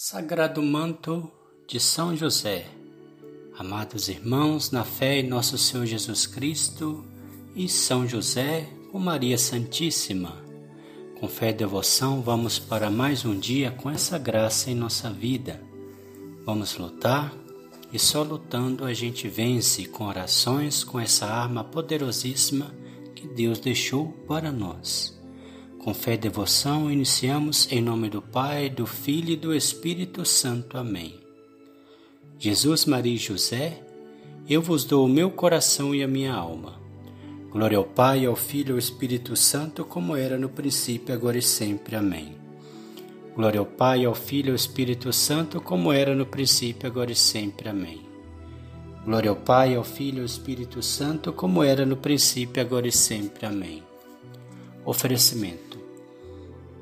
Sagrado manto de São José. Amados irmãos, na fé em nosso Senhor Jesus Cristo e São José, com Maria Santíssima. Com fé e devoção, vamos para mais um dia com essa graça em nossa vida. Vamos lutar e só lutando a gente vence com orações, com essa arma poderosíssima que Deus deixou para nós. Com fé e devoção, iniciamos em nome do Pai, do Filho e do Espírito Santo. Amém. Jesus, Maria e José, eu vos dou o meu coração e a minha alma. Glória ao Pai, ao Filho e ao Espírito Santo, como era no princípio, agora e sempre. Amém. Glória ao Pai, ao Filho e ao Espírito Santo, como era no princípio, agora e sempre. Amém. Glória ao Pai, ao Filho e ao Espírito Santo, como era no princípio, agora e sempre. Amém. Oferecimento.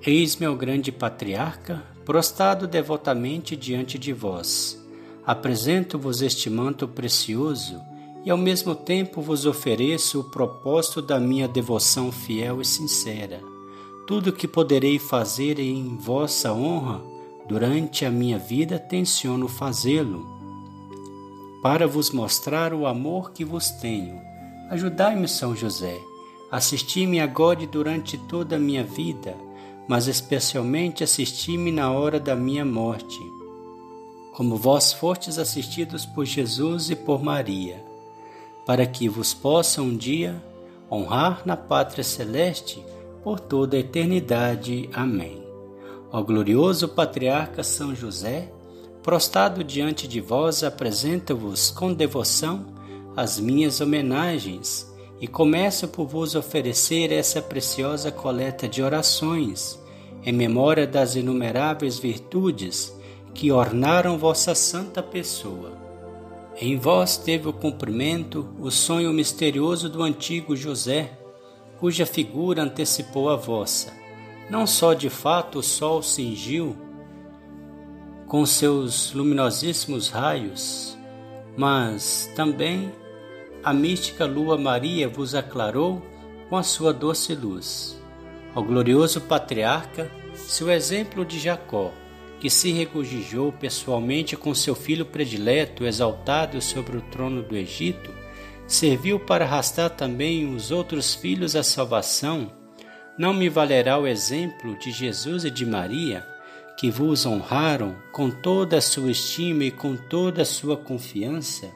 Eis-me ao grande patriarca, prostrado devotamente diante de vós. Apresento-vos este manto precioso e ao mesmo tempo vos ofereço o propósito da minha devoção fiel e sincera. Tudo que poderei fazer em vossa honra durante a minha vida tenciono fazê-lo, para vos mostrar o amor que vos tenho. Ajudai-me, São José. Assisti-me agora e durante toda a minha vida mas especialmente assisti-me na hora da minha morte, como vós fostes assistidos por Jesus e por Maria, para que vos possa um dia honrar na pátria celeste por toda a eternidade. Amém. Ó glorioso patriarca São José, prostrado diante de vós, apresento-vos com devoção as minhas homenagens e começo por vos oferecer essa preciosa coleta de orações, em memória das inumeráveis virtudes que ornaram vossa santa pessoa. Em vós teve o cumprimento o sonho misterioso do antigo José, cuja figura antecipou a vossa. Não só de fato o sol cingiu com seus luminosíssimos raios, mas também a mística lua Maria vos aclarou com a sua doce luz. Ao glorioso patriarca, seu exemplo de Jacó, que se regozijou pessoalmente com seu filho predileto exaltado sobre o trono do Egito, serviu para arrastar também os outros filhos à salvação, não me valerá o exemplo de Jesus e de Maria, que vos honraram com toda a sua estima e com toda a sua confiança?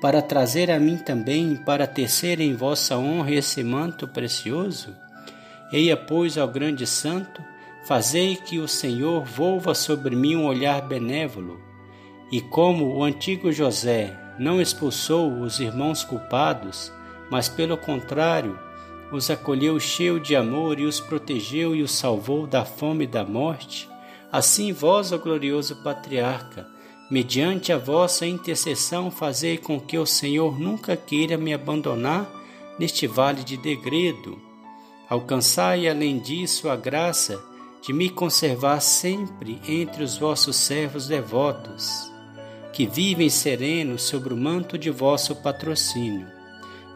Para trazer a mim também, para tecer em vossa honra esse manto precioso? Eia, pois, ao grande santo, fazei que o Senhor volva sobre mim um olhar benévolo. E como o antigo José não expulsou os irmãos culpados, mas pelo contrário, os acolheu cheio de amor e os protegeu e os salvou da fome e da morte, assim vós, ó glorioso patriarca, Mediante a vossa intercessão, fazei com que o Senhor nunca queira me abandonar neste vale de degredo. Alcançai, além disso, a graça de me conservar sempre entre os vossos servos devotos, que vivem serenos sobre o manto de vosso patrocínio.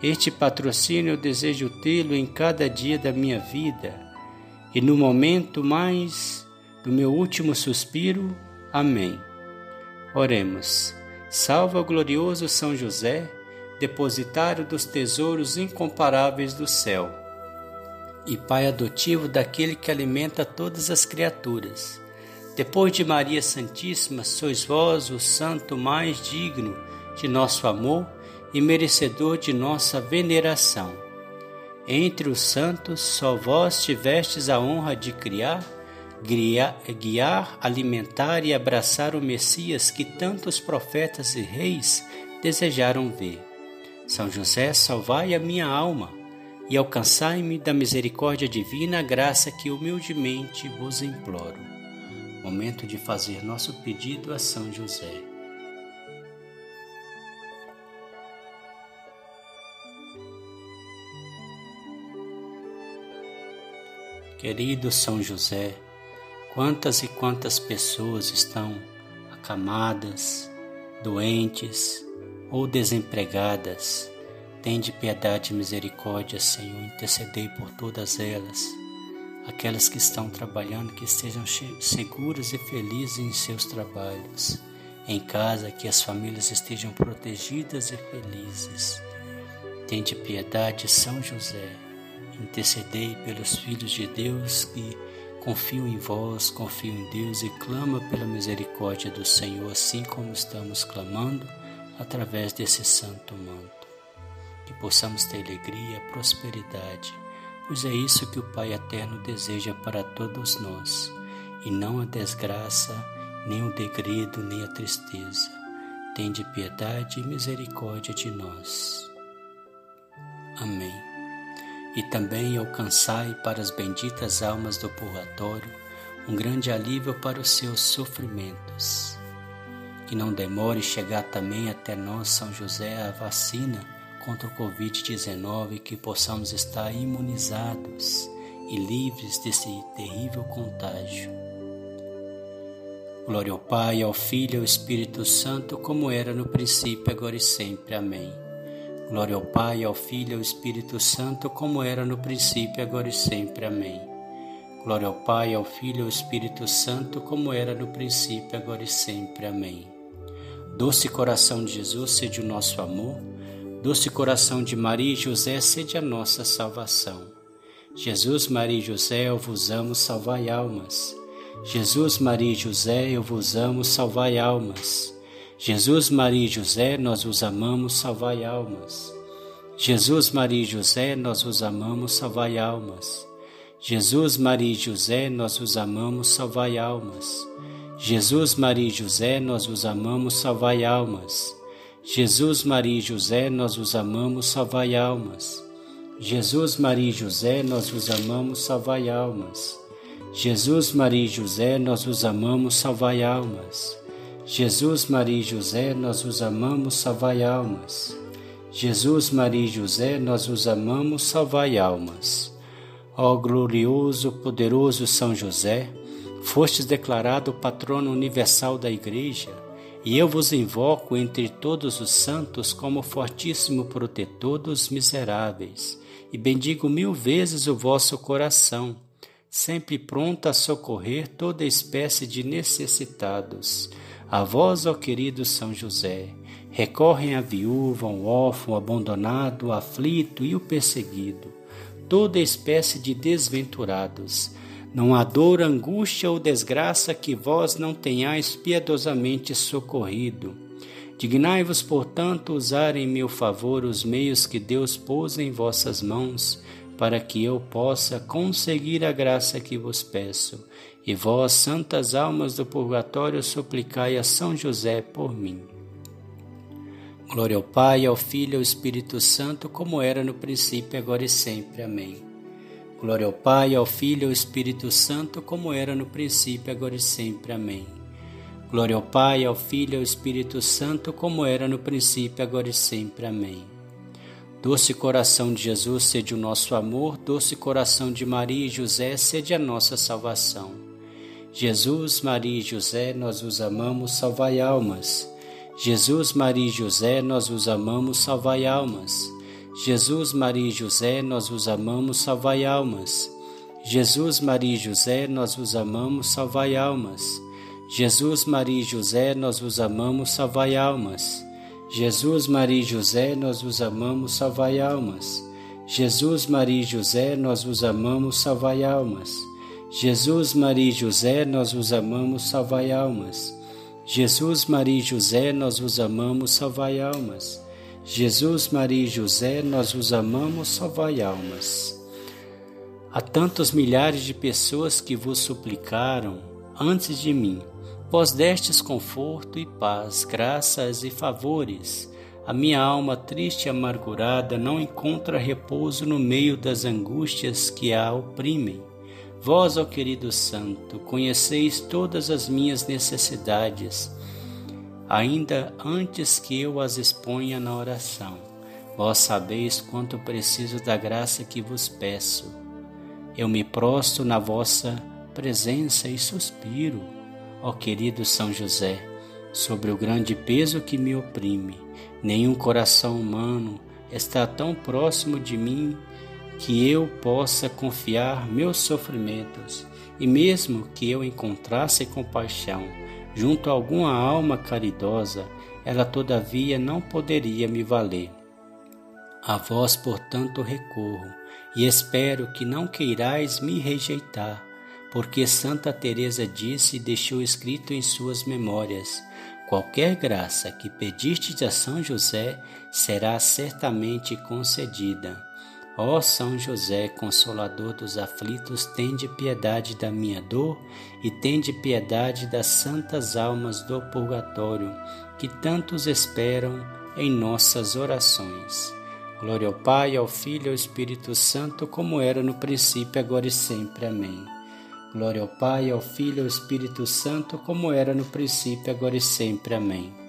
Este patrocínio eu desejo tê-lo em cada dia da minha vida, e no momento mais do meu último suspiro. Amém. Oremos. Salva o glorioso São José, depositário dos tesouros incomparáveis do céu, e Pai adotivo daquele que alimenta todas as criaturas. Depois de Maria Santíssima, sois vós o santo mais digno de nosso amor e merecedor de nossa veneração. Entre os santos, só vós tivestes a honra de criar guiar, alimentar e abraçar o Messias que tantos profetas e reis desejaram ver. São José, salvai a minha alma e alcançai-me da misericórdia divina a graça que humildemente vos imploro. Momento de fazer nosso pedido a São José. Querido São José, Quantas e quantas pessoas estão acamadas, doentes ou desempregadas? Tende piedade e misericórdia, Senhor, intercedei por todas elas. aquelas que estão trabalhando, que estejam seguras e felizes em seus trabalhos. Em casa, que as famílias estejam protegidas e felizes. Tende piedade, São José. Intercedei pelos filhos de Deus que confiam em vós, confiam em Deus e clama pela misericórdia do Senhor, assim como estamos clamando através desse santo manto. Que possamos ter alegria, prosperidade pois é isso que o Pai Eterno deseja para todos nós, e não a desgraça, nem o degredo, nem a tristeza. Tende piedade e misericórdia de nós. Amém. E também alcançai para as benditas almas do purgatório um grande alívio para os seus sofrimentos. Que não demore chegar também até nós, São José, a vacina contra o Covid-19, que possamos estar imunizados e livres desse terrível contágio. Glória ao Pai, ao Filho e ao Espírito Santo, como era no princípio, agora e sempre. Amém. Glória ao Pai, ao Filho e ao Espírito Santo, como era no princípio, agora e sempre. Amém. Glória ao Pai, ao Filho e ao Espírito Santo, como era no princípio, agora e sempre. Amém. Doce coração de Jesus, sede o nosso amor Doce coração de Maria e José, sede a nossa salvação. Jesus, Maria e José, eu vos amo, salvai almas. Jesus, Maria e José, eu vos amo, salvai almas. Jesus, Maria e José, nós vos amamos, salvai almas. Jesus, Maria e José, nós vos amamos, salvai almas. Jesus, Maria e José, nós vos amamos, salvai almas. Jesus, Maria e José, nós vos amamos, salvai almas. Jesus, Maria e José, nós os amamos, salvai almas. Jesus, Maria e José, nós vos amamos, salvai almas. Jesus, Maria e José, nós os amamos, salvai almas. Jesus, Maria e José, nós os amamos, salvai almas. Jesus, Maria e José, nós os amamos, salvai almas. Ó glorioso, poderoso São José, fostes declarado patrono universal da Igreja, e eu vos invoco entre todos os santos como fortíssimo protetor dos miseráveis, e bendigo mil vezes o vosso coração, sempre pronto a socorrer toda espécie de necessitados. A vós, ó querido São José, recorrem a viúva, o órfão, abandonado, o aflito e o perseguido, toda espécie de desventurados não há dor, angústia ou desgraça que vós não tenhais piedosamente socorrido. Dignai-vos, portanto, usar em meu favor os meios que Deus pôs em vossas mãos, para que eu possa conseguir a graça que vos peço. E vós, santas almas do purgatório, suplicai a São José por mim. Glória ao Pai, ao Filho e ao Espírito Santo, como era no princípio, agora e sempre. Amém. Glória ao Pai, ao Filho e ao Espírito Santo, como era no princípio, agora e sempre. Amém. Glória ao Pai, ao Filho e ao Espírito Santo, como era no princípio, agora e sempre. Amém. Doce coração de Jesus, sede o nosso amor, doce coração de Maria e José, sede a nossa salvação. Jesus, Maria e José, nós os amamos, salvai almas. Jesus, Maria e José, nós os amamos, salvai almas. Jesus, Maria e José, nós vos amamos, salvai almas. Jesus, Maria e José, nós vos amamos, salvai almas. Jesus, Maria e José, nós vos amamos, salvai almas. Jesus, Maria e José, nós vos amamos, salvai almas. Jesus, Maria e José, nós vos amamos, salvai almas. Jesus, Maria e José, nós vos amamos, salvai almas. Jesus, Maria e José, nós vos amamos, salvai almas. Jesus, Maria e José, nós vos amamos, salvai almas. Há tantos milhares de pessoas que vos suplicaram antes de mim. Vós destes conforto e paz, graças e favores. A minha alma triste e amargurada não encontra repouso no meio das angústias que a oprimem. Vós, ó querido Santo, conheceis todas as minhas necessidades ainda antes que eu as exponha na oração. Vós sabeis quanto preciso da graça que vos peço. Eu me prostro na vossa presença e suspiro, ó querido São José, sobre o grande peso que me oprime. Nenhum coração humano está tão próximo de mim que eu possa confiar meus sofrimentos, e mesmo que eu encontrasse compaixão junto a alguma alma caridosa, ela todavia não poderia me valer. A vós, portanto, recorro, e espero que não queirais me rejeitar, porque Santa Teresa disse e deixou escrito em suas memórias: qualquer graça que pedistes a São José será certamente concedida. Ó São José, consolador dos aflitos, tende piedade da minha dor e tende piedade das santas almas do purgatório, que tantos esperam em nossas orações. Glória ao Pai, ao Filho e ao Espírito Santo, como era no princípio, agora e sempre. Amém. Glória ao Pai, ao Filho e ao Espírito Santo, como era no princípio, agora e sempre. Amém.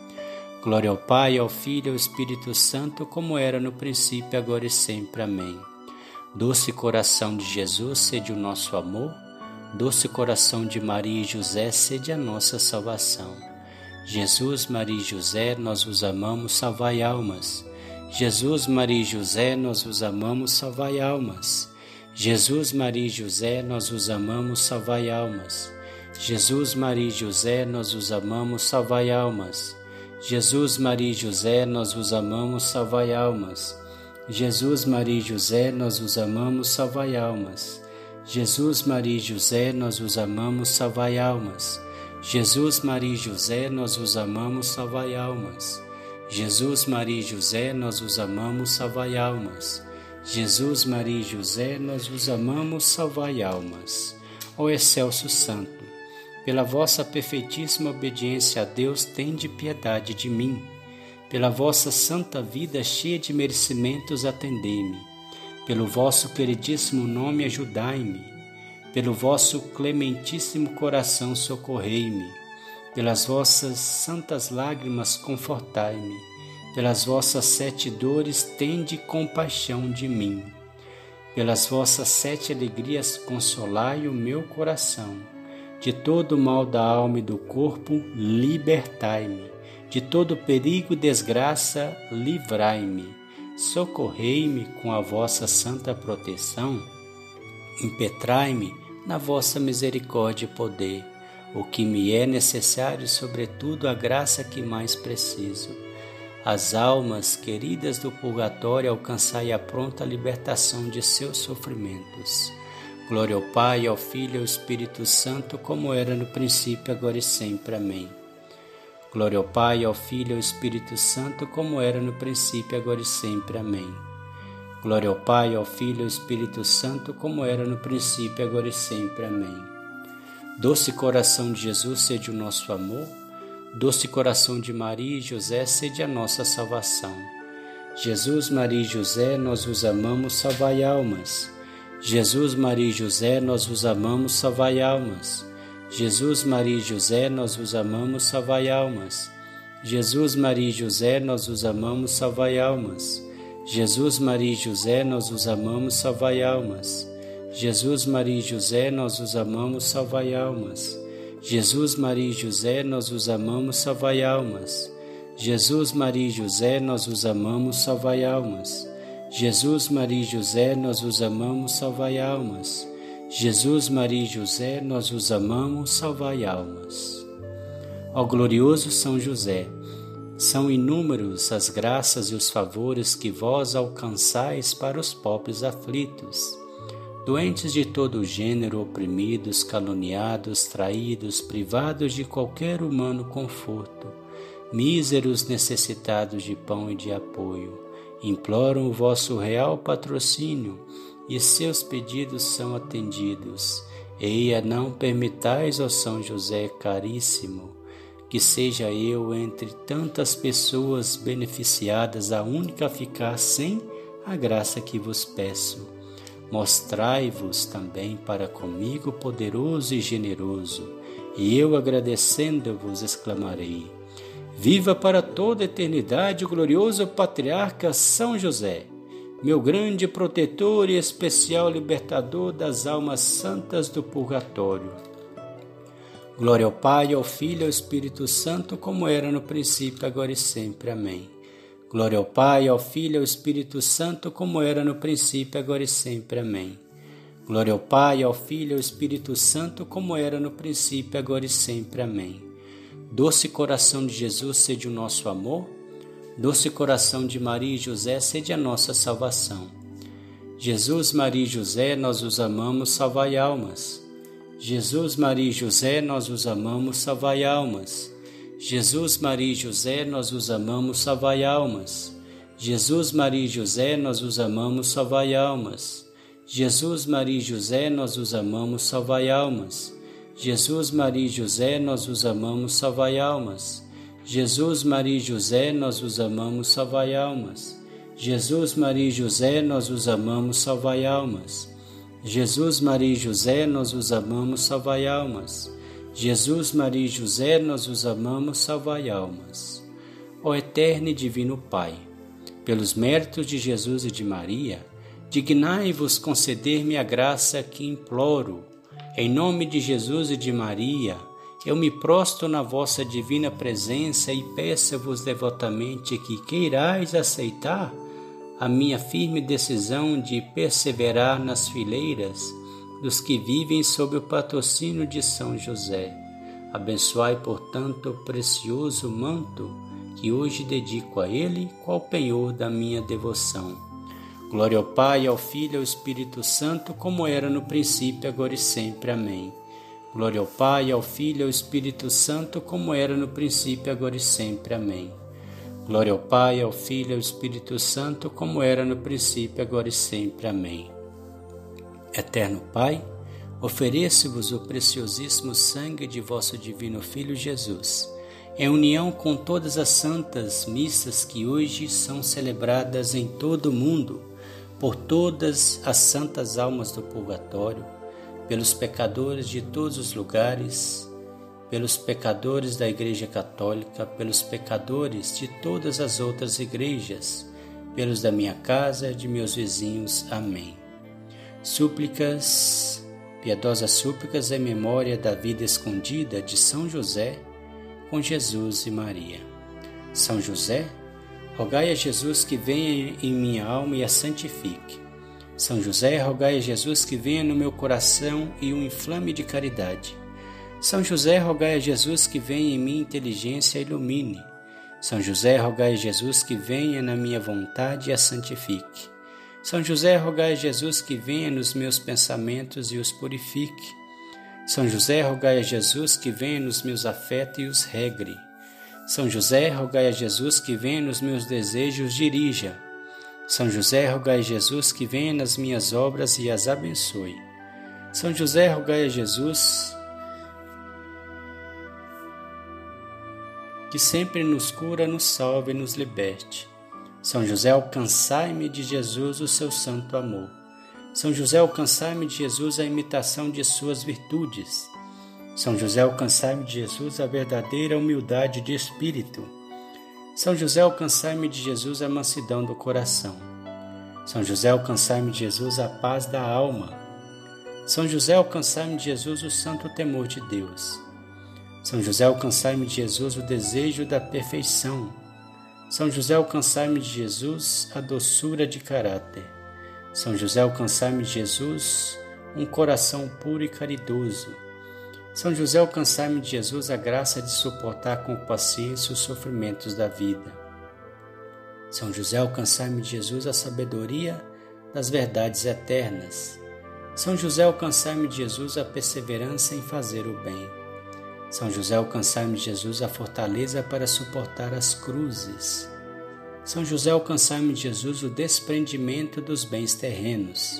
Glória ao Pai, ao Filho e ao Espírito Santo, como era no princípio, agora e sempre. Amém. Doce coração de Jesus, sede o nosso amor. Doce coração de Maria e José, sede a nossa salvação. Jesus, Maria e José, nós vos amamos, salvai almas. Jesus, Maria e José, nós vos amamos, salvai almas. Jesus, Maria e José, nós vos amamos, salvai almas. Jesus, Maria e José, nós vos amamos, salvai almas. Jesus, Maria e José, nós vos amamos, salvai almas. Jesus, Maria e José, nós vos amamos, salvai almas. Jesus, Maria e José, nós vos amamos, salvai almas. Jesus, Maria e José, nós vos amamos, salvai almas. Jesus, Maria e José, nós os amamos, salvai almas. Jesus, Maria e José, nós os amamos, salvai almas. Ó excelso Santo, pela vossa perfeitíssima obediência a Deus, tende piedade de mim. Pela vossa santa vida cheia de merecimentos, atendei-me. Pelo vosso queridíssimo nome, ajudai-me. Pelo vosso clementíssimo coração, socorrei-me pelas vossas santas lágrimas, confortai-me. Pelas vossas sete dores, tende compaixão de mim. Pelas vossas sete alegrias, consolai o meu coração. De todo mal da alma e do corpo, libertai-me. De todo perigo e desgraça, livrai-me. Socorrei-me com a vossa santa proteção. Impetrai-me na vossa misericórdia e poder o que me é necessário, sobretudo a graça que mais preciso. As almas queridas do purgatório alcançai a pronta libertação de seus sofrimentos. Glória ao Pai, ao Filho e ao Espírito Santo, como era no princípio, agora e sempre. Amém. Glória ao Pai, ao Filho e ao Espírito Santo, como era no princípio, agora e sempre. Amém. Glória ao Pai, ao Filho e ao Espírito Santo, como era no princípio, agora e sempre. Amém. Doce coração de Jesus, sede o nosso amor. Doce coração de Maria e José, sede a nossa salvação. Jesus, Maria e José, nós vos amamos, salvai almas. Jesus, Maria e José, nós vos amamos, salvai almas. Jesus, Maria e José, nós vos amamos, salvai almas. Jesus, Maria e José, nós vos amamos, salvai almas. Jesus, Maria e José, nós vos amamos, salvai almas. Jesus, Maria e José, nós os amamos, salvai almas. Jesus, Maria e José, nós os amamos, salvai almas. Jesus, Maria e José, nós os amamos, salvai almas. Jesus, Maria e José, nós os amamos, salvai almas. Jesus, Maria e José, nós os amamos, salvai almas. Ó glorioso São José, são inúmeros as graças e os favores que vós alcançais para os pobres aflitos doentes de todo o gênero, oprimidos, caluniados, traídos, privados de qualquer humano conforto, míseros necessitados de pão e de apoio, imploram o vosso real patrocínio e seus pedidos são atendidos. Eia, não permitais, ó São José caríssimo, que seja eu entre tantas pessoas beneficiadas a única a ficar sem a graça que vos peço Mostrai-vos também para comigo poderoso e generoso, e eu agradecendo-vos exclamarei: Viva para toda a eternidade o glorioso patriarca São José, meu grande protetor e especial libertador das almas santas do purgatório. Glória ao Pai, ao Filho e ao Espírito Santo, como era no princípio, agora e sempre. Amém. Glória ao Pai, ao Filho e ao Espírito Santo, como era no princípio, agora e sempre. Amém. Glória ao Pai, ao Filho e ao Espírito Santo, como era no princípio, agora e sempre. Amém. Doce coração de Jesus, sede o nosso amor. Doce coração de Maria e José, sede a nossa salvação. Jesus, Maria e José, nós os amamos, salvai almas. Jesus, Maria e José, nós os amamos, salvai almas. Jesus, Maria e José, nós os amamos, salvai almas. Jesus, Maria e José, nós os amamos, salvai almas. Jesus, Maria e José, nós os amamos, salvai almas. Jesus, Maria e José, nós os amamos, salvai almas. Jesus, Maria e José, nós os amamos, salvai almas. Jesus, Maria e José, nós os amamos, salvai almas. Jesus, Maria e José, nós os amamos, salvai almas. Jesus, Maria e José, nós os amamos, salvai almas. Ó eterno e divino Pai, pelos méritos de Jesus e de Maria, dignai-vos conceder-me a graça que imploro. Em nome de Jesus e de Maria, eu me prostro na vossa divina presença e peço-vos devotamente que queirais aceitar a minha firme decisão de perseverar nas fileiras dos que vivem sob o patrocínio de São José. Abençoai, portanto, o precioso manto que hoje dedico a ele, qual penhor da minha devoção. Glória ao Pai, ao Filho e ao Espírito Santo, como era no princípio, agora e sempre. Amém. Glória ao Pai, ao Filho e ao Espírito Santo, como era no princípio, agora e sempre. Amém. Glória ao Pai, ao Filho e ao Espírito Santo, como era no princípio, agora e sempre. Amém. Eterno Pai, ofereço-vos o preciosíssimo sangue de vosso divino Filho Jesus, em união com todas as santas missas que hoje são celebradas em todo o mundo, por todas as santas almas do purgatório, pelos pecadores de todos os lugares, pelos pecadores da Igreja Católica, pelos pecadores de todas as outras igrejas, pelos da minha casa de meus vizinhos. Amém. Súplicas, piedosas súplicas em memória da vida escondida de São José com Jesus e Maria. São José, rogai a Jesus que venha em minha alma e a santifique. São José, rogai a Jesus que venha no meu coração e o inflame de caridade. São José, rogai a Jesus que venha em mim inteligência e ilumine. São José, rogai a Jesus que venha na minha vontade e a santifique. São José, rogai a Jesus que venha nos meus pensamentos e os purifique. São José, rogai a Jesus que venha nos meus afetos e os regre. São José, rogai a Jesus que venha nos meus desejos dirija. São José, rogai a Jesus que venha nas minhas obras e as abençoe. São José, rogai a Jesus que sempre nos cura, nos salve e nos liberte. São José, alcançai-me de Jesus o seu santo amor. São José, alcançai-me de Jesus a imitação de suas virtudes. São José, alcançai-me de Jesus a verdadeira humildade de espírito. São José, alcançai-me de Jesus a mansidão do coração. São José, alcançai-me de Jesus a paz da alma. São José, alcançai-me de Jesus o santo temor de Deus. São José, alcançai-me de Jesus o desejo da perfeição. São José, alcançai-me de Jesus a doçura de caráter. São José, alcançai-me de Jesus um coração puro e caridoso. São José, alcançai-me de Jesus a graça de suportar com paciência os sofrimentos da vida. São José, alcançai-me de Jesus a sabedoria das verdades eternas. São José, alcançai-me de Jesus a perseverança em fazer o bem. São José, alcançai-me Jesus a fortaleza para suportar as cruzes. São José, alcançai-me Jesus o desprendimento dos bens terrenos.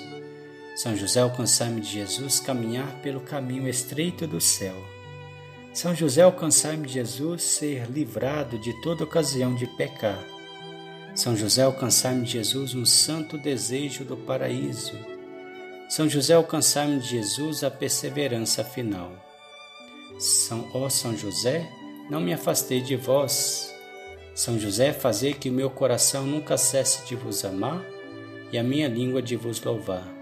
São José, alcançai-me Jesus caminhar pelo caminho estreito do céu. São José, alcançai-me Jesus ser livrado de toda ocasião de pecar. São José, alcançai-me Jesus um santo desejo do paraíso. São José, alcançai-me Jesus a perseverança final. São, ó São José, não me afastei de vós. São José, fazei que o meu coração nunca cesse de vos amar e a minha língua de vos louvar.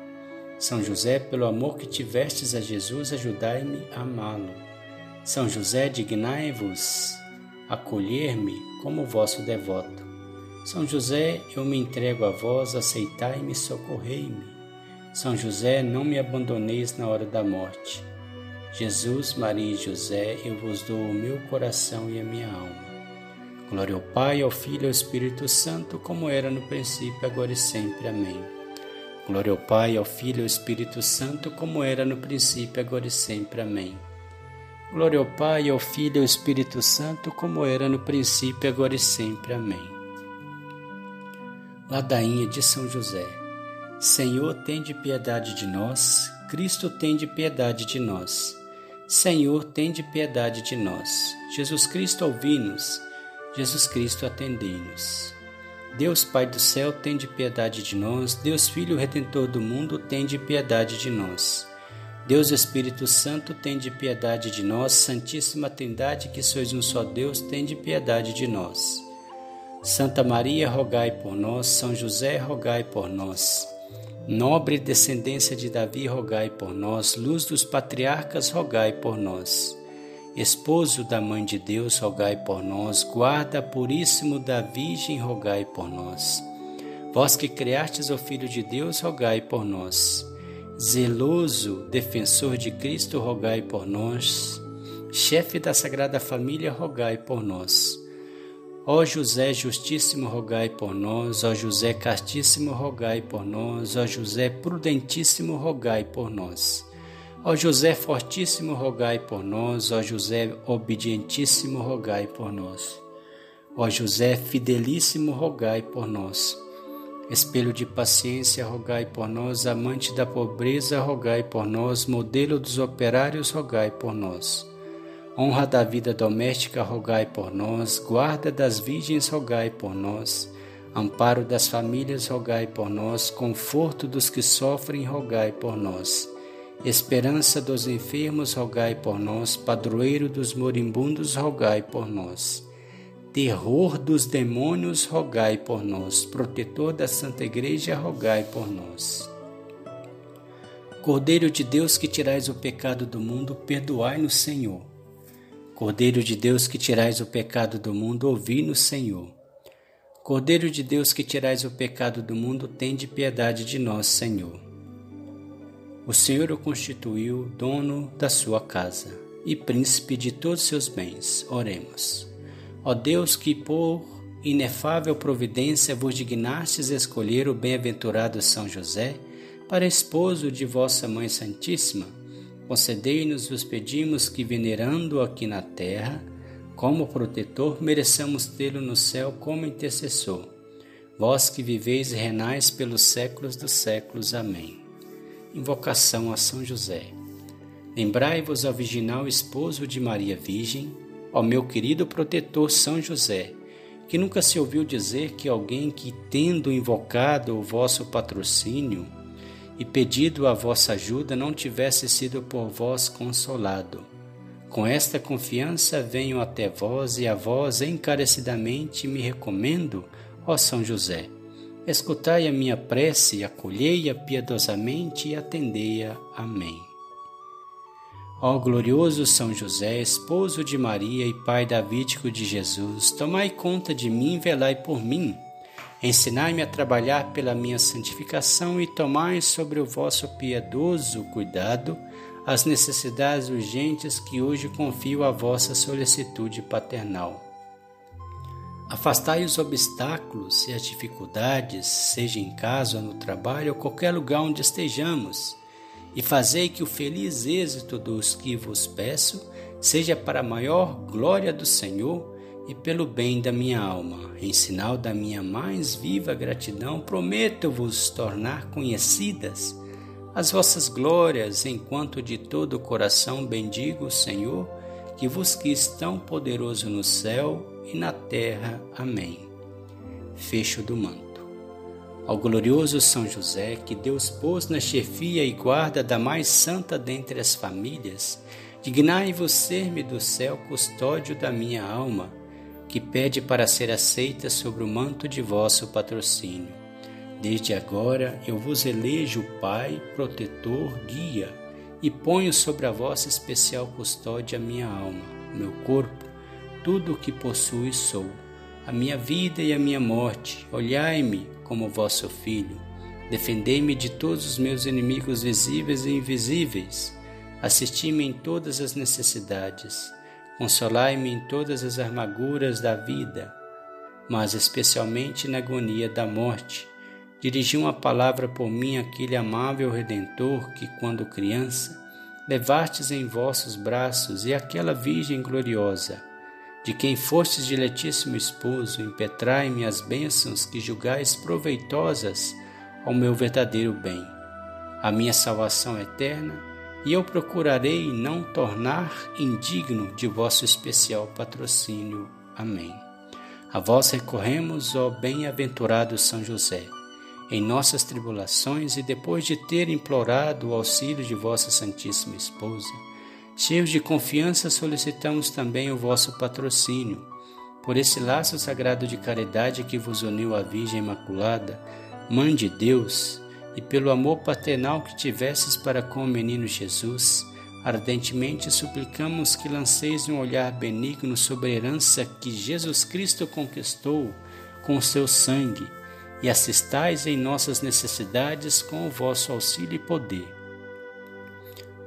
São José, pelo amor que tivestes a Jesus, ajudai-me a amá-lo. São José, dignai-vos acolher-me como vosso devoto. São José, eu me entrego a vós, aceitai-me socorrei-me. São José, não me abandoneis na hora da morte. Jesus, Maria e José, eu vos dou o meu coração e a minha alma. Glória ao Pai, ao Filho e ao Espírito Santo, como era no princípio, agora e sempre. Amém. Glória ao Pai, ao Filho e ao Espírito Santo, como era no princípio, agora e sempre. Amém. Glória ao Pai, ao Filho e ao Espírito Santo, como era no princípio, agora e sempre. Amém. Ladainha de São José. Senhor, tende piedade de nós. Cristo, tende piedade de nós. Senhor, tende piedade de nós. Jesus Cristo, ouvi-nos. Jesus Cristo, atendei-nos. Deus Pai do céu, tende piedade de nós. Deus Filho Redentor do mundo, tende piedade de nós. Deus Espírito Santo, tende piedade de nós. Santíssima Trindade, que sois um só Deus, tende piedade de nós. Santa Maria, rogai por nós. São José, rogai por nós. Nobre descendência de Davi, rogai por nós. Luz dos patriarcas, rogai por nós. Esposo da Mãe de Deus, rogai por nós. Guarda puríssimo da Virgem, rogai por nós. Vós que criastes o Filho de Deus, rogai por nós. Zeloso defensor de Cristo, rogai por nós. Chefe da Sagrada Família, rogai por nós. Ó José Justíssimo, rogai por nós. Ó José Castíssimo, rogai por nós. Ó José Prudentíssimo, rogai por nós. Ó José Fortíssimo, rogai por nós. Ó José Obedientíssimo, rogai por nós. Ó José Fidelíssimo, rogai por nós. Espelho de paciência, rogai por nós. Amante da pobreza, rogai por nós. Modelo dos operários, rogai por nós. Honra da vida doméstica, rogai por nós. Guarda das virgens, rogai por nós. Amparo das famílias, rogai por nós. Conforto dos que sofrem, rogai por nós. Esperança dos enfermos, rogai por nós. Padroeiro dos moribundos, rogai por nós. Terror dos demônios, rogai por nós. Protetor da Santa Igreja, rogai por nós. Cordeiro de Deus que tirais o pecado do mundo, perdoai-nos, Senhor. Cordeiro de Deus que tirais o pecado do mundo, ouvi-nos, Senhor. Cordeiro de Deus que tirais o pecado do mundo, tende piedade de nós, Senhor. O Senhor o constituiu dono da sua casa e príncipe de todos seus bens. Oremos. Ó Deus, que por inefável providência vos dignastes escolher o bem-aventurado São José para esposo de vossa Mãe Santíssima, Concedei-nos, vos pedimos, que, venerando aqui na terra, como protetor, mereçamos tê-lo no céu como intercessor. Vós que viveis e renais pelos séculos dos séculos. Amém. Invocação a São José. Lembrai-vos ao virginal esposo de Maria Virgem, ao meu querido protetor São José, que nunca se ouviu dizer que alguém que, tendo invocado o vosso patrocínio, e pedido a vossa ajuda não tivesse sido por vós consolado. Com esta confiança venho até vós e a vós encarecidamente me recomendo, ó São José. Escutai a minha prece, acolhei-a piedosamente e atendei-a. Amém. Ó glorioso São José, esposo de Maria e pai davídico de Jesus, tomai conta de mim e velai por mim Ensinai-me a trabalhar pela minha santificação e tomai sobre o vosso piedoso cuidado as necessidades urgentes que hoje confio à vossa solicitude paternal. Afastai os obstáculos e as dificuldades, seja em casa ou no trabalho ou qualquer lugar onde estejamos, e fazei que o feliz êxito dos que vos peço seja para a maior glória do Senhor e pelo bem da minha alma. Em sinal da minha mais viva gratidão, prometo-vos tornar conhecidas as vossas glórias, enquanto de todo o coração bendigo o Senhor, que vos quis tão poderoso no céu e na terra. Amém. Fecho do manto. Ao glorioso São José, que Deus pôs na chefia e guarda da mais santa dentre as famílias, dignai-vos ser-me do céu custódio da minha alma que pede para ser aceita sobre o manto de vosso patrocínio. Desde agora eu vos elejo Pai, protetor, guia, e ponho sobre a vossa especial custódia minha alma, meu corpo, tudo o que possui sou. a minha vida e a minha morte. Olhai-me como vosso filho. Defendei-me de todos os meus inimigos visíveis e invisíveis. Assisti-me em todas as necessidades. Consolai-me em todas as amarguras da vida, mas especialmente na agonia da morte. Dirigi uma palavra por mim aquele amável Redentor que, quando criança, levastes em vossos braços e aquela Virgem gloriosa de quem fostes diletíssimo esposo, impetrai-me as bênçãos que julgais proveitosas ao meu verdadeiro bem, a minha salvação eterna, e eu procurarei não tornar indigno de vosso especial patrocínio. Amém. A vós recorremos, ó bem-aventurado São José, em nossas tribulações e depois de ter implorado o auxílio de vossa Santíssima Esposa, Cheios de confiança, solicitamos também o vosso patrocínio. Por esse laço sagrado de caridade que vos uniu à Virgem Imaculada, Mãe de Deus, e pelo amor paternal que tivesses para com o menino Jesus, ardentemente suplicamos que lanceis um olhar benigno sobre a herança que Jesus Cristo conquistou com o seu sangue e assistais em nossas necessidades com o vosso auxílio e poder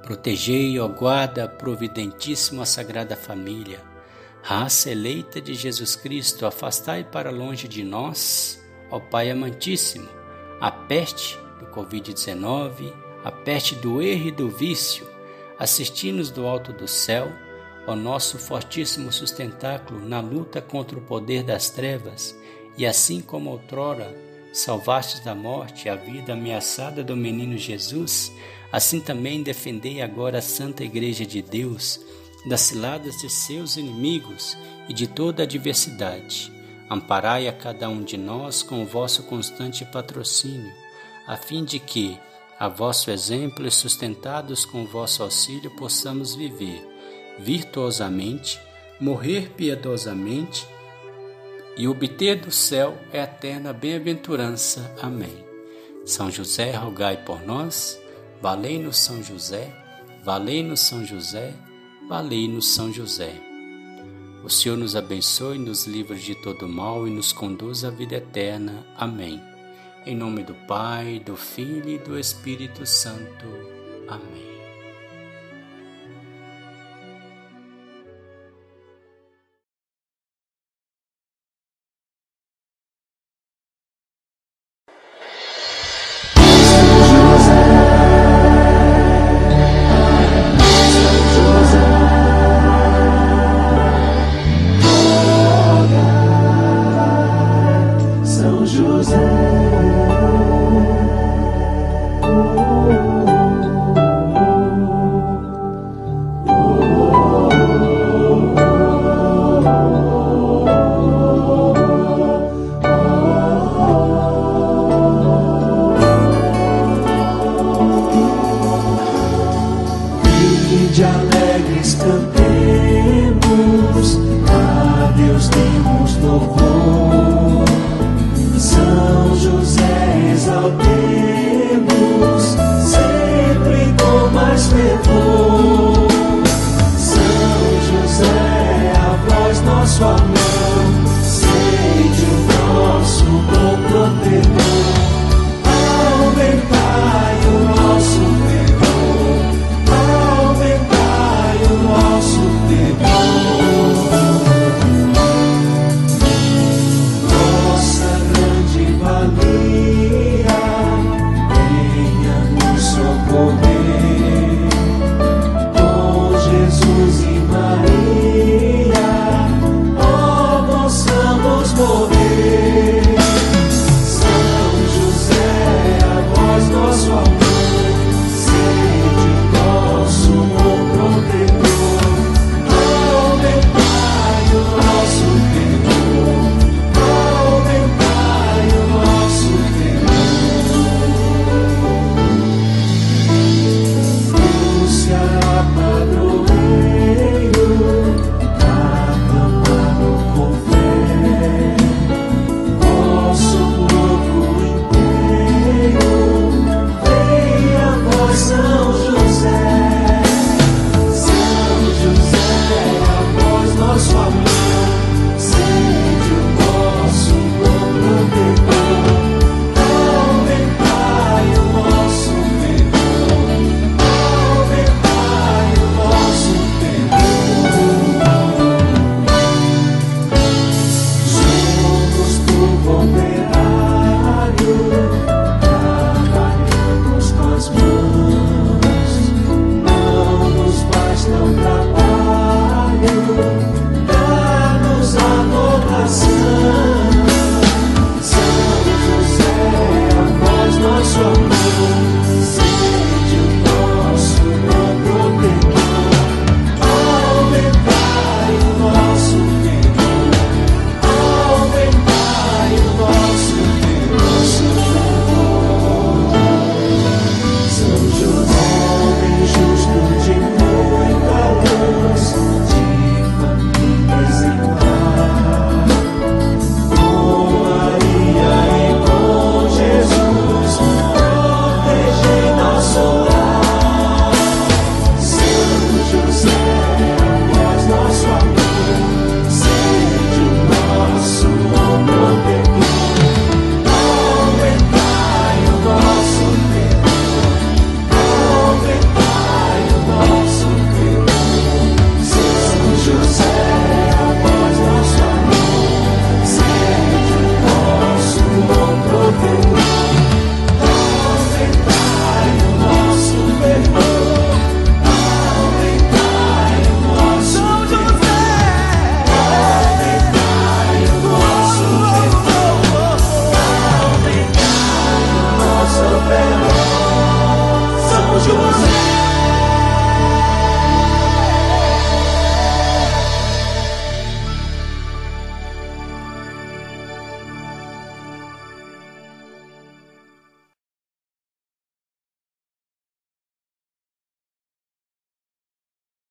Protegei, ó guarda providentíssimo a Sagrada Família, raça eleita de Jesus Cristo, afastai para longe de nós, ó Pai amantíssimo, a peste do Covid-19, a peste do erro e do vício, assisti-nos do alto do céu, ó nosso fortíssimo sustentáculo na luta contra o poder das trevas, e assim como outrora salvastes da morte a vida ameaçada do menino Jesus, Assim também defendei agora a Santa Igreja de Deus das ciladas de seus inimigos e de toda adversidade. Amparai a cada um de nós com o vosso constante patrocínio, a fim de que, a vosso exemplo e sustentados com o vosso auxílio, possamos viver virtuosamente, morrer piedosamente e obter do céu a eterna bem-aventurança. Amém. São José, rogai por nós. Valei-nos São José, valei-nos São José, valei-nos São José. O Senhor nos abençoe, nos livre de todo mal e nos conduz à vida eterna. Amém. Em nome do Pai, do Filho e do Espírito Santo. Amém.